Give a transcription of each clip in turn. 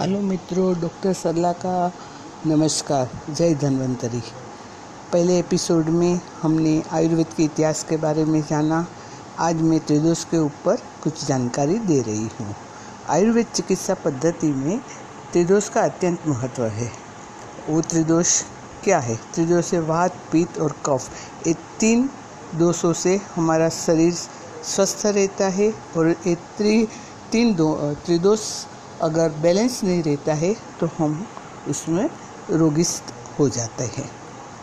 Hello मित्रों, doctor सरला का नमस्कार। जय धन्वंतरी। पहले एपिसोड में हमने आयुर्वेद के इतिहास के बारे में जाना। आज मैं त्रिदोष के ऊपर कुछ जानकारी दे रही हूँ। आयुर्वेद चिकित्सा पद्धति में त्रिदोष का अत्यंत महत्व है। वो त्रिदोष क्या है? त्रिदोष है वात पीत और कफ। ये तीन दोषों से हमारा शरीर स्वस्थ रहता है और ये त्रि, तीन दो, त्रिदोष अगर बैलेंस नहीं रहता है तो हम उसमें रोगिस्त हो जाते हैं।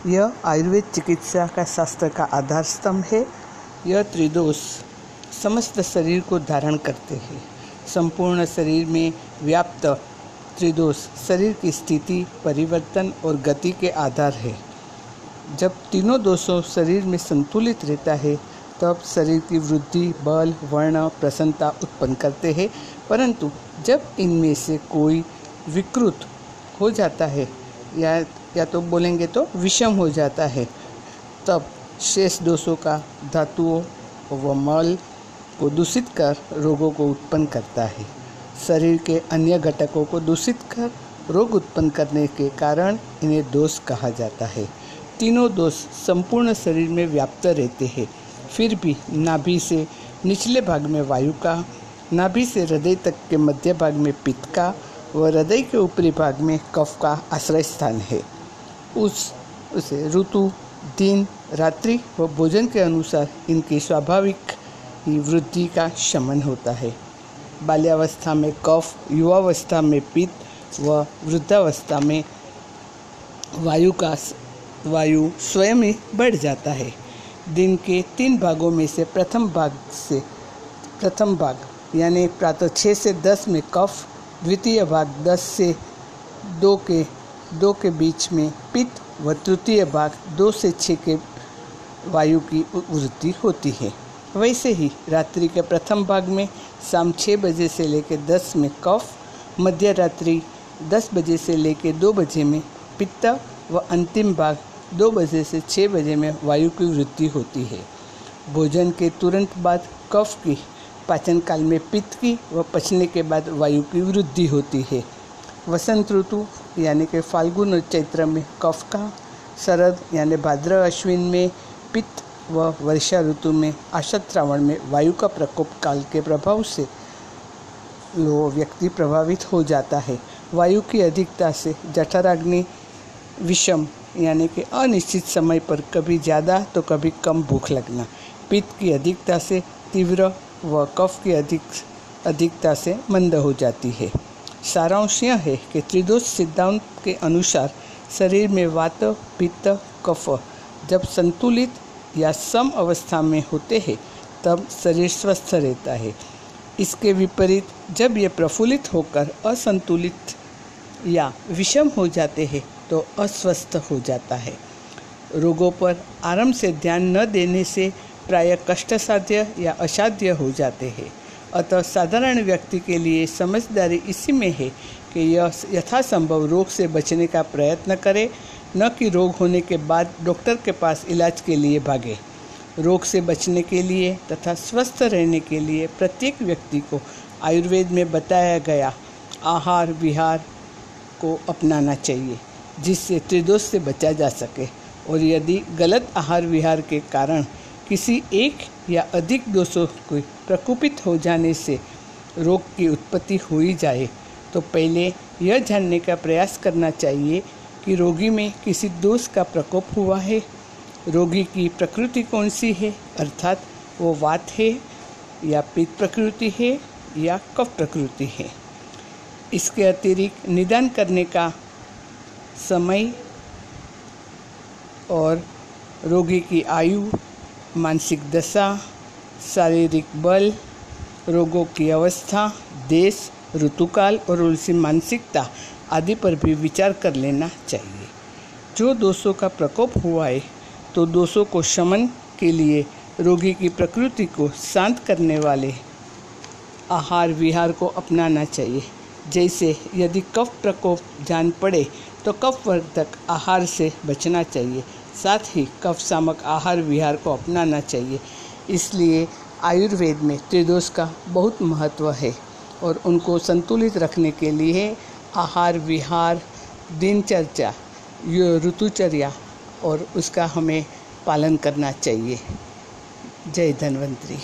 यह आयुर्वेद चिकित्सा का शास्त्र का आधार स्तंभ है। यह त्रिदोष समस्त शरीर को धारण करते हैं। संपूर्ण शरीर में व्याप्त त्रिदोष शरीर की स्थिति, परिवर्तन और गति के आधार है। जब तीनों दोषों शरीर में संतुलित रहता है तब शरीर की वृद्धि, बल, वर्ण, प्रसन्नता उत्पन्न करते हैं। परंतु जब इनमें से कोई विकृत हो जाता है, या या तो बोलेंगे तो विषम हो जाता है, तब शेष दोषों का धातुओं व मल को दूषित कर रोगों को उत्पन्न करता है। शरीर के अन्य घटकों को दूषित कर रोग उत्पन्न करने के कारण इन्हें दोष कहा जाता है। तीनों दोष संपूर्ण शरीर में व्याप्त रहते हैं। फिर भी नाभि से निचले भाग में वायु का, नाभि से हृदय तक के मध्य भाग में पित्त का व हृदय के ऊपरी भाग में कफ का आश्रय स्थान है। उस, उसे ऋतु, दिन, रात्रि व भोजन के अनुसार इनकी स्वाभाविक ही वृद्धि का शमन होता है। बाल्यावस्था में कफ, युवावस्था में पित्त व वृद्धावस्था में वायु का वायु स्वयं ही बढ़ जाता है। दिन के तीन भागों में से प्रथम भाग से, प्रथम भाग, यानी प्रातः छः से दस में कफ, द्वितीय भाग दस से दो के दो के बीच में पित्त व तृतीय भाग दो से छः के वायु की वृद्धि होती है। वैसे ही रात्रि के प्रथम भाग में शाम छः बजे से लेकर दस में कफ मध्य रात्रि दस बजे से लेकर दो बजे में पित्त व अंतिम भाग दो बजे से छः बजे में वायु की वृद्धि होती है। भोजन के तुरंत बाद कफ की, पाचन काल में पित्त की व पचने के बाद वायु की वृद्धि होती है। वसंत ऋतु, यानी कि फाल्गुन और चैत्र में कफ का, शरद, यानी भाद्र, अश्विन में पित्त व वर्षा ऋतु में आशा श्रावण में वायु का प्रकोप काल के प्रभाव से वो व्यक्ति प्रभावित हो जाता है। वायु की अधिकता से जठराग्नि विषम, यानी कि अनिश्चित समय पर कभी ज़्यादा तो कभी कम भूख लगना। पित्त की अधिकता से तीव्र व कफ की अधिक, अधिकता से मंद हो जाती है। सारांश यह है कि त्रिदोष सिद्धांत के अनुसार शरीर में वात, पित्त, कफ जब संतुलित या सम अवस्था में होते हैं, तब शरीर स्वस्थ रहता है। इसके विपरीत जब ये प्रफुल्लित होकर असंतुलित या विषम हो जाते हैं तो अस्वस्थ हो जाता है। रोगों पर आराम से ध्यान न देने से प्राय कष्टसाध्य या असाध्य हो जाते हैं। अतः साधारण व्यक्ति के लिए समझदारी इसी में है कि यह यथासंभव रोग से बचने का प्रयत्न करे, न कि रोग होने के बाद डॉक्टर के पास इलाज के लिए भागे। रोग से बचने के लिए तथा स्वस्थ रहने के लिए प्रत्येक व्यक्ति को आयुर्वेद में बताया गया आहार विहार को अपनाना चाहिए। जिससे त्रिदोष से बचा जा सके। और यदि गलत आहार विहार के कारण किसी एक या अधिक दोषों को प्रकोपित हो जाने से रोग की उत्पत्ति हो ही जाए तो पहले यह जानने का प्रयास करना चाहिए कि रोगी में किसी दोष का प्रकोप हुआ है। रोगी की प्रकृति कौन सी है? अर्थात वो वात है या पित्त प्रकृति है या कफ प्रकृति है। इसके अतिरिक्त निदान करने का समय और रोगी की आयु, मानसिक दशा, शारीरिक बल, रोगों की अवस्था, देश, ऋतुकाल और उनकी मानसिकता आदि पर भी विचार कर लेना चाहिए। जो दोषों का प्रकोप हुआ है तो दोषों को शमन के लिए रोगी की प्रकृति को शांत करने वाले आहार विहार को अपनाना चाहिए। जैसे यदि कफ प्रकोप जान पड़े तो कफ वर्धक आहार से बचना चाहिए। साथ ही कफ सामक आहार विहार को अपनाना चाहिए। इसलिए आयुर्वेद में त्रिदोष का बहुत महत्व है और उनको संतुलित रखने के लिए आहार विहार दिनचर्या ऋतुचर्या और उसका हमें पालन करना चाहिए। जय धन्वंतरी।